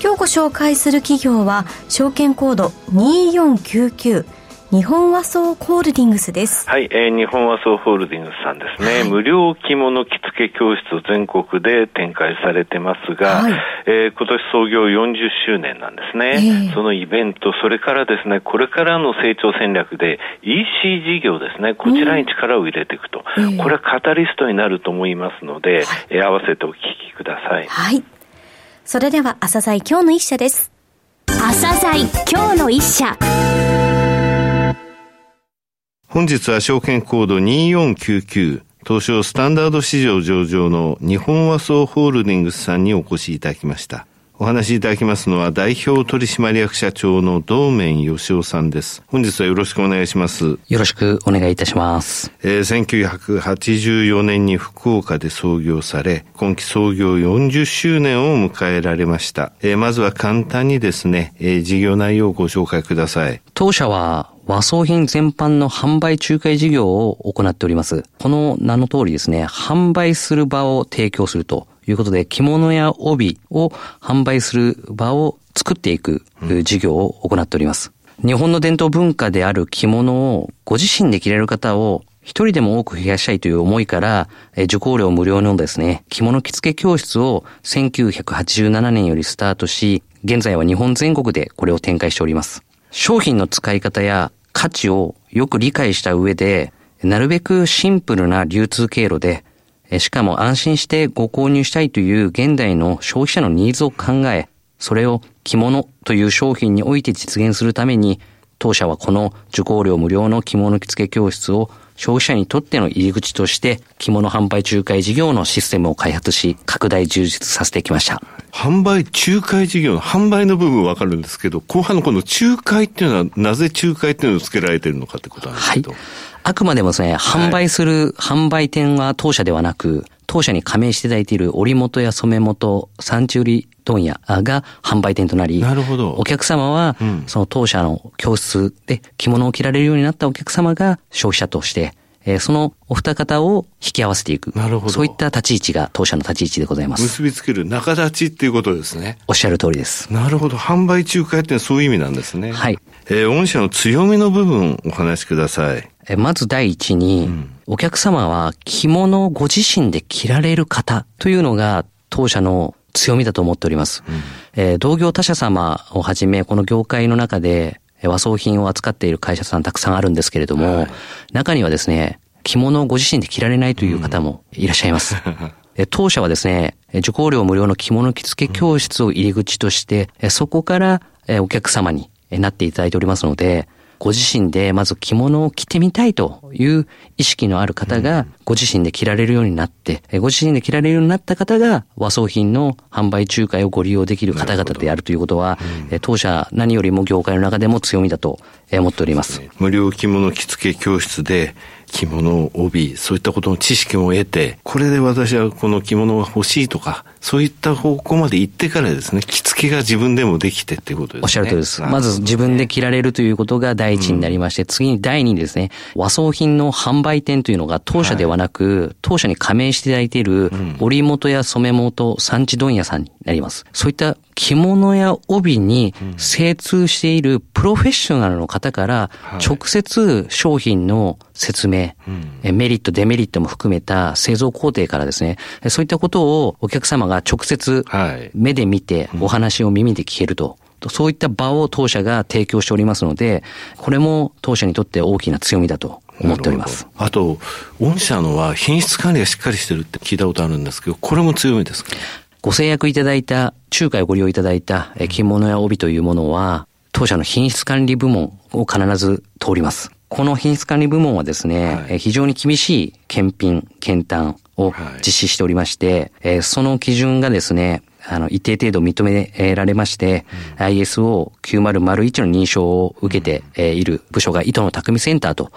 今日ご紹介する企業は証券コード2499日本和装ホールディングスです。はい、えー、日本和装ホールディングスさんですね、はい、無料着物着付け教室を全国で展開されてますが、はい、えー、今年創業40周年なんですね、えー、そのイベント、それからですね、これからの成長戦略で EC 事業ですね、こちらに力を入れていくと、うん、これはカタリストになると思いますので、はい、えー、合わせてお聞きください。はい。それでは、朝鮮今日の一社です。朝鮮今日の一社。本日は証券コード2499東証スタンダード市場上場の日本和装ホールディングスさんにお越しいただきました。お話しいただきますのは代表取締役社長の道面義雄さんです。本日はよろしくお願いします。よろしくお願いいたします。えー、1984年に福岡で創業され、今期創業40周年を迎えられました。えー、まずは簡単にですね、えー、事業内容をご紹介ください。当社は和装品全般の販売仲介事業を行っております。この名の通りですね、販売する場を提供するということで、着物や帯を販売する場を作っていく事業を行っております。日本の伝統文化である着物をご自身で着られる方を一人でも多く増やしたいという思いから、受講料無料のですね、着物着付け教室を1987年よりスタートし、現在は日本全国でこれを展開しております。商品の使い方や価値をよく理解した上で、なるべくシンプルな流通経路で、しかも安心してご購入したいという現代の消費者のニーズを考え、それを着物という商品において実現するために、当社はこの受講料無料の着物着付け教室を消費者にとっての入り口として着物販売仲介事業のシステムを開発し、拡大充実させてきました。販売仲介事業の販売の部分わかるんですけど、後半のこの仲介っていうのはなぜ仲介っていうのを付けられてるのかってことなんですけど。はい。あくまでもですね、販売する販売店は当社ではなく、当社に加盟していただいている織元や染元、産地売り問屋が販売店となり、なるほど。お客様は、その当社の教室で着物を着られるようになったお客様が消費者として、えそのお二方を引き合わせていく。なるほど。そういった立ち位置が当社の立ち位置でございます。結びつける仲立ちっていうことですね。おっしゃる通りです。なるほど。販売仲介ってそういう意味なんですね。はい。えー、御社の強みの部分お話しください。えまず第一に、うん、お客様は着物をご自身で着られる方というのが当社の強みだと思っております。うん、えー、同業他社様をはじめ、この業界の中で和装品を扱っている会社さんたくさんあるんですけれども、はい、中にはですね、着物をご自身で着られないという方もいらっしゃいます。う ん、当社はですね、受講料無料の着物着付け教室を入り口として、そこからお客様になっていただいておりますので、ご自身でまず着物を着てみたいという意識のある方が、ご自身で着られるようになって、ご自身で着られるようになった方が和装品の販売仲介をご利用できる方々であるということは、当社何よりも業界の中でも強みだと思っております。無料着物着付け教室で着物、帯、そういったことの知識も得て、これで私はこの着物が欲しいとか、そういった方向まで行ってからですね、着付けが自分でもできてっていうことですね。おっしゃるとりです。まず自分で着られるということが第一になりまして、うん、次に第二にですね、和装品の販売店というのが当社ではなく、はい、当社に加盟していただいている、織元や染元、産地問屋さんになります。そういった着物や帯に精通しているプロフェッショナルの方から直接商品の説明、メリット、デメリットも含めた製造工程からですね、そういったことをお客様が直接目で見てお話を耳で聞けると。そういった場を当社が提供しておりますので、これも当社にとって大きな強みだと思っております。あと、御社のは品質管理がしっかりしてるって聞いたことあるんですけど、これも強みですか？ご制約いただいた、仲介をご利用いただいた着物や帯というものは、当社の品質管理部門を必ず通ります。この品質管理部門はですね、はい、非常に厳しい検品、検単を実施しておりまして、はい、その基準がですね、あの、一定程度認められまして、うん、ISO9001 の認証を受けて、えいる部署が、糸の匠センターと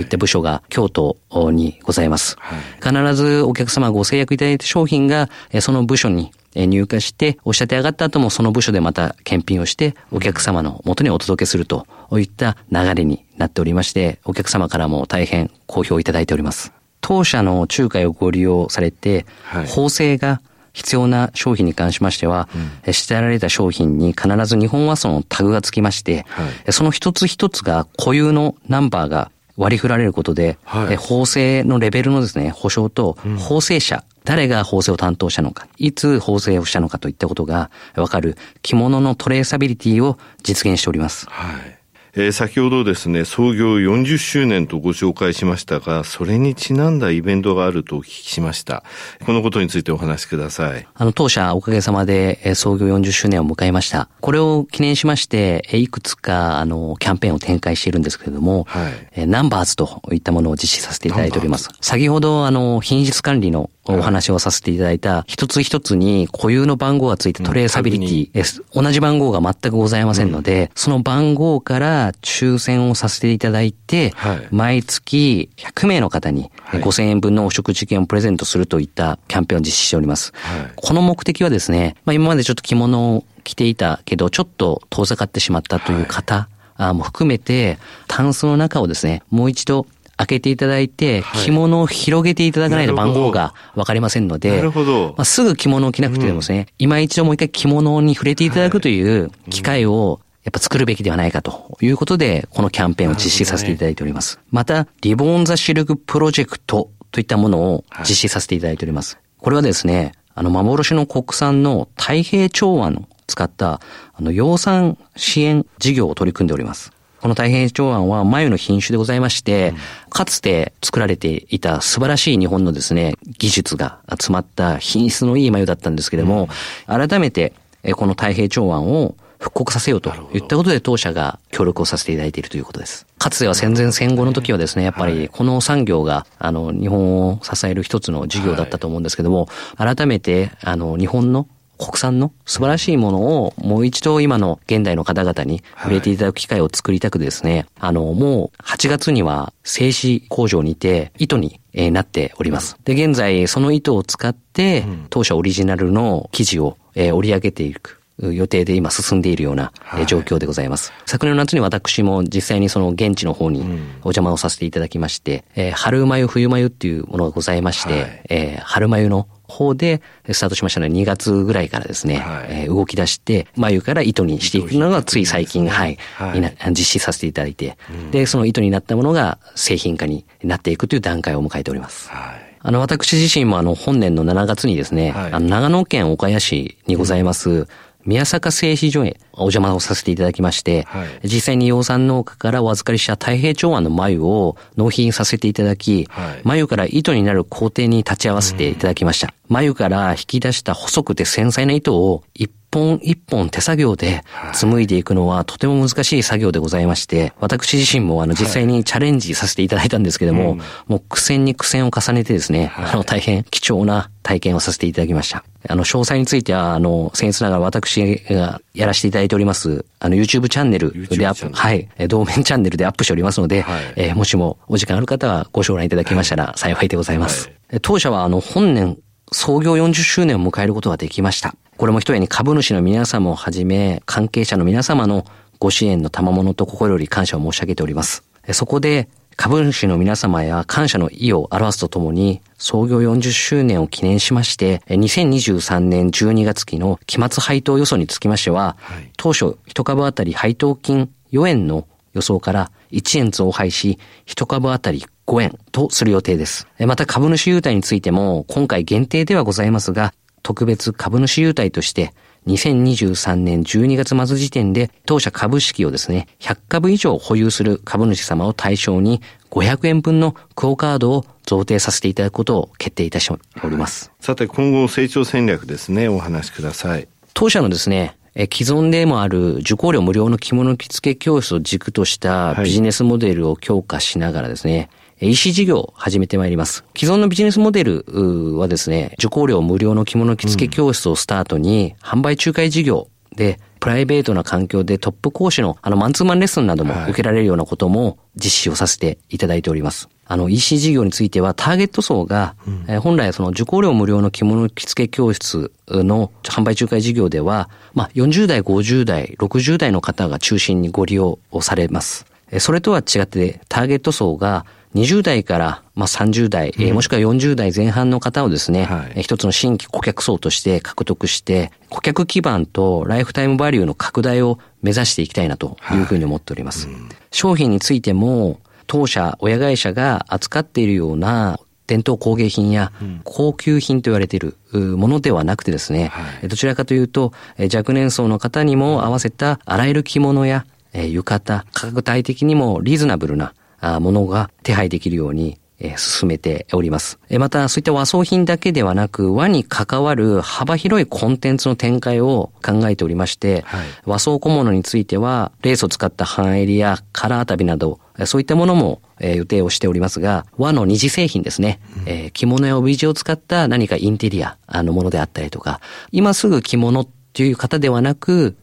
い。った部署が京都にございます。はい、必ずお客様ご制約いただいた商品が、その部署に入荷して、お仕立て上がった後もその部署でまた検品をして、お客様の元にお届けするといった流れになっておりまして、お客様からも大変好評いただいております。当社の仲介をご利用されて、縫製が必要な商品に関しましては、うん、してられた商品に必ず日本和装のタグがつきまして、はい、その一つ一つが固有のナンバーが割り振られることで、はい、縫製のレベルのですね、保証と、縫製者、うん、誰が縫製を担当したのか、いつ縫製をしたのかといったことがわかる着物のトレーサビリティを実現しております。はいえー、先ほどですね、創業40周年とご紹介しましたが、それにちなんだイベントがあるとお聞きしました。このことについてお話しください。あの、当社おかげさまで創業40周年を迎えました。これを記念しまして、いくつか、あの、キャンペーンを展開しているんですけれども、はい、ナンバーズといったものを実施させていただいております。先ほど、あの、品質管理のお話をさせていただいた、一つ一つに固有の番号がついてトレーサビリティ。です。同じ番号が全くございませんので、その番号から抽選をさせていただいて、毎月100名の方に5000円分のお食事券をプレゼントするといったキャンペーンを実施しております。この目的はですね、まあ、今までちょっと着物を着ていたけど、ちょっと遠ざかってしまったという方、も含めて、タンスの中をですね、もう一度開けていただいて、着物を広げていただかないと番号がわかりませんので、なるほど。まあ、すぐ着物を着なくてもですね、うん、今一度もう一回着物に触れていただくという機会を、やっぱ作るべきではないかということで、このキャンペーンを実施させていただいております。ね、また、リボーンザシルクプロジェクトといったものを実施させていただいております。これはですね、あの、幻の国産の太平長安を使った、あの、養蚕支援事業を取り組んでおります。この太平長安は眉の品種でございまして、かつて作られていた素晴らしい日本のですね、技術が詰まった品質のいい眉だったんですけれども、改めてこの太平長安を復刻させようといったことで当社が協力をさせていただいているということです。かつては戦前戦後の時はですね、やっぱりこの産業が、あの、日本を支える一つの事業だったと思うんですけども、改めて、あの、日本の国産の素晴らしいものをもう一度今の現代の方々に触れていただく機会を作りたくですね、はい、あの、もう8月には製紙工場にて糸になっております。で、現在その糸を使って当社オリジナルの生地を織り上げていく。予定で今進んでいるような状況でございます。はい、昨年の夏に私も実際にその現地の方にお邪魔をさせていただきまして、えー、春眉冬眉っていうものがございまして、はい、えー、春眉の方でスタートしましたので、2月ぐらいからですね、はい、えー、動き出して、眉から糸にしていくのがつい最近、はい、はい、実施させていただいて、うん、で、その糸になったものが製品化になっていくという段階を迎えております。はい、あの、私自身もあの、本年の7月にですね、はい、あの、長野県岡谷市にございます、うん宮坂製紙所へお邪魔をさせていただきまして、はい、実際に養蚕農家からお預かりした太平長安の眉を納品させていただき、はい、眉から糸になる工程に立ち会わせていただきました。眉から引き出した細くて繊細な糸を一本一本手作業で紡いでいくのはとても難しい作業でございまして、私自身もあの実際にチャレンジさせていただいたんですけども、もう苦戦に苦戦を重ねてですね、あの大変貴重な体験をさせていただきました。あの、詳細については、あの、僭越ながら私がやらせていただいております、あの、YouTube チャンネルでアップ、はい、同面チャンネルでアップしておりますので、はい、えー、もしもお時間ある方はご紹介いただきましたら幸いでございます。はい、当社は、あの、本年、創業40周年を迎えることができました。これも一重に株主の皆様をはじめ、関係者の皆様のご支援の賜物と心より感謝を申し上げております。そこで、株主の皆様や感謝の意を表すとともに、創業40周年を記念しまして、2023年12月期の期末配当予想につきましては、はい、当初1株当たり配当金4円の予想から1円増配し、1株当たり5円とする予定です。また株主優待についても、今回限定ではございますが、特別株主優待として、2023年12月末時点で当社株式をですね、100株以上保有する株主様を対象に500円分のクオカードを贈呈させていただくことを決定いたしております。さて今後成長戦略ですね、お話しください。当社のですね、既存でもある受講料無料の着物着付け教室を軸としたビジネスモデルを強化しながらですね、EC 事業を始めてまいります。既存のビジネスモデルはですね、受講料無料の着物着付け教室をスタートに、販売仲介事業で、プライベートな環境でトップ講師のあのマンツーマンレッスンなども受けられるようなことも実施をさせていただいております。あの EC 事業についてはターゲット層が、うん、え本来その受講料無料の着物着付け教室の販売仲介事業では、まあ40代、50代、60代の方が中心にご利用をされます。それとは違ってターゲット層が20代からまあ30代、うん、もしくは40代前半の方をですね、はい、一つの新規顧客層として獲得して、顧客基盤とライフタイムバリューの拡大を目指していきたいなとい。うふうに思っております。はいうん、商品についても、当社、親会社が扱っているような伝統工芸品や高級品と言われているものではなくてですね、はい、どちらかというと、若年層の方にも合わせたあらゆる着物や浴衣、価格帯的にもリーズナブルなものが手配できるように進めております。また、そういった和装品だけではなく、和に関わる幅広いコンテンツの展開を考えておりまして、はい、和装小物については、レースを使った半襟やカラー旅など、そういったものも予定をしておりますが、和の二次製品ですね、うん、着物や帯地を使った何かインテリアのものであったりとか、今すぐ着物っていう方ではなく、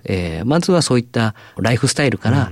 まずはそういったライフスタイルから、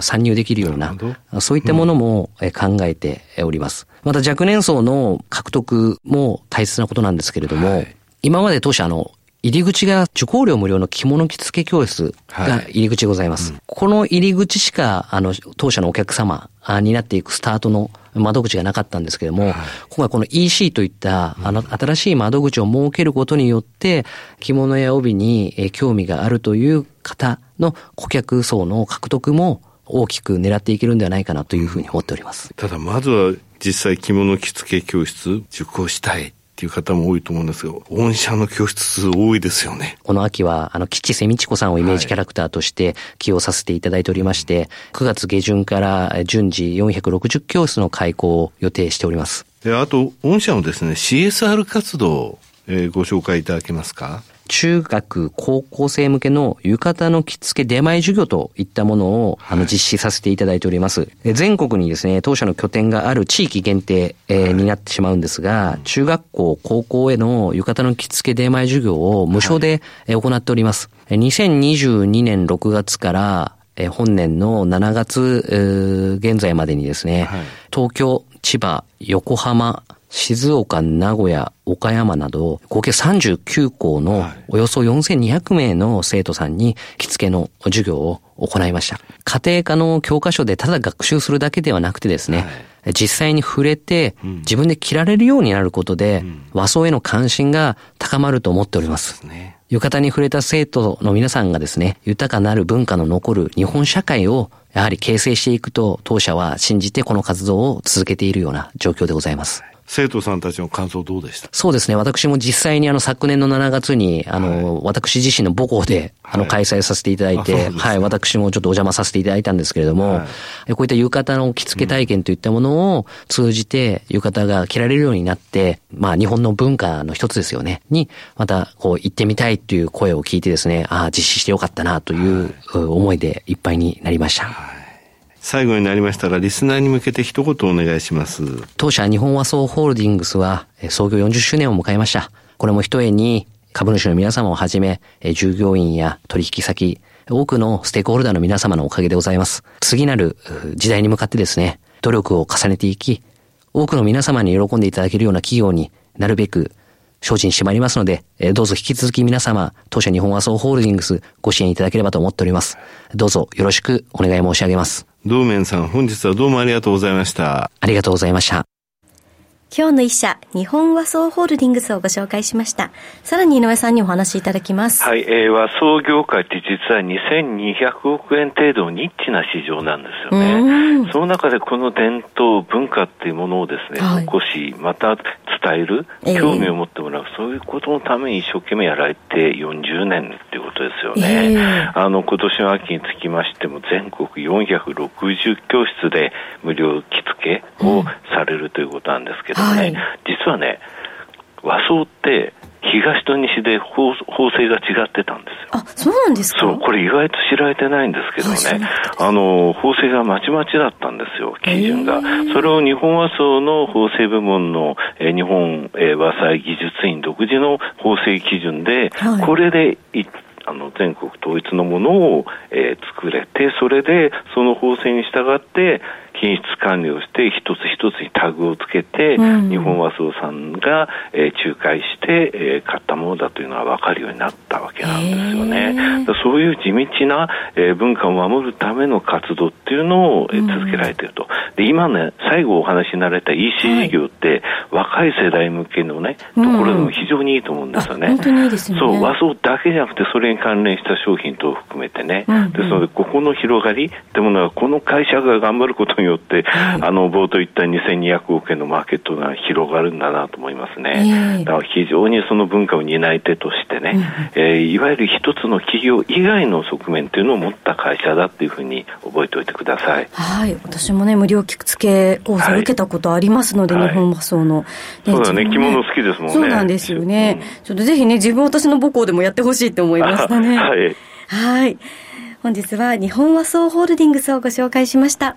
参入できるような、そういったものも考えております。また若年層の獲得も大切なことなんですけれども、はい、今まで当社の入り口が受講料無料の着物着付け教室が入り口でございます。はいうん、この入り口しか、あの、当社のお客様になっていくスタートの窓口がなかったんですけれども、はい、今回この EC といった、あの、新しい窓口を設けることによって、着物や帯に興味があるという方の顧客層の獲得も大きく狙っていけるんではないかなというふうに思っております。ただまずは実際着物着付け教室受講したいっていう方も多いと思うんですが、御社の教室数多いですよね。この秋は、あの、吉瀬美智子さんをイメージキャラクターとして起用させていただいておりまして、はい、9月下旬から順次460教室の開講を予定しております。で、あと、御社のですね、CSR 活動、えー、ご紹介いただけますか？中学、高校生向けの浴衣の着付け出前授業といったものを、あの、実施させていただいております。全国にですね、当社の拠点がある地域限定、えー、になってしまうんですが、中学校、高校への浴衣の着付け出前授業を無償で行っております。2022年6月から、本年の7月、現在までにですね、東京、千葉、横浜、静岡、名古屋、岡山など、合計39校のおよそ4200名の生徒さんに着付けの授業を行いました。家庭科の教科書でただ学習するだけではなくてですね、はい、実際に触れて、自分で着られるようになることで、和装への関心が高まると思っております。浴衣に触れた生徒の皆さんがですね、豊かなる文化の残る日本社会をやはり形成していくと当社は信じてこの活動を続けているような状況でございます。生徒さんたちの感想どうでした？そうですね。私も実際にあの昨年の7月に、あの、はい、私自身の母校で、あの、開催させていただいて、はい、はい、私もちょっとお邪魔させていただいたんですけれども、はい、こういった浴衣の着付け体験といったものを通じて、浴衣が着られるようになって、まあ、日本の文化の一つですよね。に、また、こう、行ってみたいという声を聞いてですね、ああ、実施してよかったなという思いでいっぱいになりました。最後になりましたら、リスナーに向けて一言お願いします。当社日本和装ホールディングスは、創業40周年を迎えました。これも一重に、株主の皆様をはじめ、従業員や取引先、多くのステークホルダーの皆様のおかげでございます。次なる時代に向かってですね、努力を重ねていき、多くの皆様に喜んでいただけるような企業になるべく精進してまいりますので、どうぞ引き続き皆様、当社日本和装ホールディングスご支援いただければと思っております。どうぞよろしくお願い申し上げます。道面さん、本日はどうもありがとうございました。ありがとうございました。今日の一社、日本和装ホールディングスをご紹介しました。さらに井上さんにお話しいただきます。はい、えー、和装業界って実は2200億円程度ニッチな市場なんですよね。その中でこの伝統、文化っていうものをですね、はい、残し、また伝える、興味を持ってもらう、えー、そういうことのために一生懸命やられて40年っていうことですよね。えー、あの、今年の秋につきましても全国460教室で無料着付けをされるということなんですけど、ね、はい、実はね、和装って東と西で法法制が違ってたんですよ。あ、そうなんですかそう、これ意外と知られてないんですけどね、あの、法制がまちまちだったんですよ、基準が。それを日本和装の法制部門の、えー、日本、えー、和裁技術院独自の法制基準で、はい、これで一あの全国統一のものを、えー、作れて、それでその法制に従って、品質管理をして一つ一つにタグをつけて、うん、日本和装さんが、えー、仲介して、えー、買ったものだというのが分かるようになったわけなんですよね。そういう地道な、えー、文化を守るための活動っていうのを、えー、続けられていると。で今ね、最後お話になられた EC 事業って、はい、若い世代向けのね、ところでも非常にいいと思うんですよね。本当にいいですね。そう、和装だけじゃなくて、それに関連した商品等を含めてね。うんうん、ですので、ここの広がりってものは、この会社が頑張ることによって、はい、あの冒頭言った2200億円のマーケットが広がるんだなと思いますね。えー、だから非常にその文化を担い手としてね、うん、えー、いわゆる一つの企業以外の側面というのを持った会社だっていうふうに覚えておいてください。はい。私もね、無料聞く付け講座を受けたことありますので、はい、日本和装の、ね、そうだね、着物好きですもんね。そうなんですよね。うん、ちょっとぜひね、自分私の母校でもやってほしいって思いましたね。はい。はい。本日は日本和装ホールディングスをご紹介しました。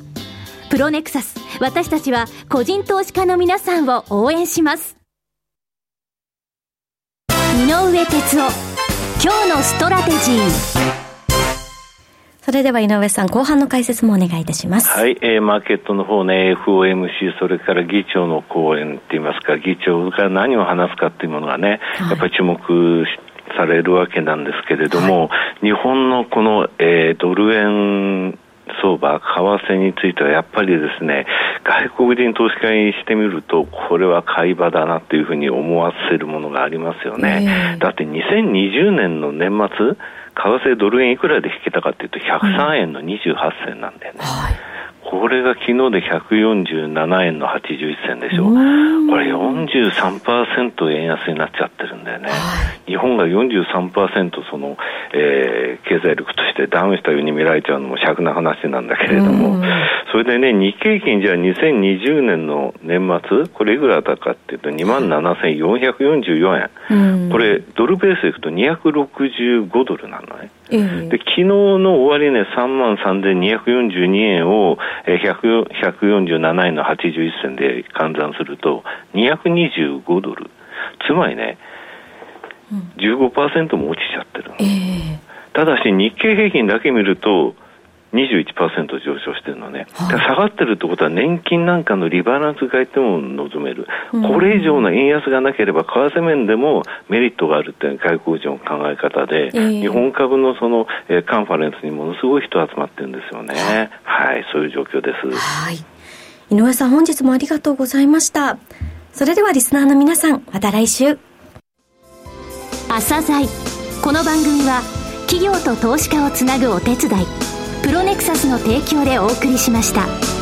プロネクサス。私たちは個人投資家の皆さんを応援します。井上哲夫。今日のストラテジー。それでは井上さん、後半の解説もお願いいたします。はい、えー、マーケットの方ね、FOMC、それから議長の講演って言いますか、議長が何を話すかっていうものがね、はい、やっぱり注目されるわけなんですけれども、はい、日本のこの、えー、ドル円相場、為替についてはやっぱりですね、外国人投資家にしてみると、これは買い場だなっていうふうに思わせるものがありますよね。えー、だって2020年の年末、為替ドル円いくらで引けたかというと、103円の28銭なんだよね。はいこれが昨日で147円の81銭でしょ。これ43%円安になっちゃってるんだよね。日本が43%その、えー、経済力としてダウンしたように見られちゃうのも尺な話なんだけれども、それでね、日経平均じゃあ2020年の年末、これいくらだかっていうと27,444円。これドルベースでいくと265ドルなのね。で昨日の終値3万3242円を147円の81銭で換算すると225ドル。つまりね15%も落ちちゃってる、えー、ただし日経平均だけ見ると21%上昇してるのね、はい、下がってるってことは年金なんかのリバランス買いっても望める、これ以上の円安がなければ為替面でもメリットがあるっていう外国人の考え方で、えー、日本株のその、えー、カンファレンスにものすごい人集まってるんですよね、はい、そういう状況です。はい。井上さん本日もありがとうございました。それではリスナーの皆さんまた来週。朝鮮この番組は企業と投資家をつなぐお手伝いプロネクサスの提供でお送りしました。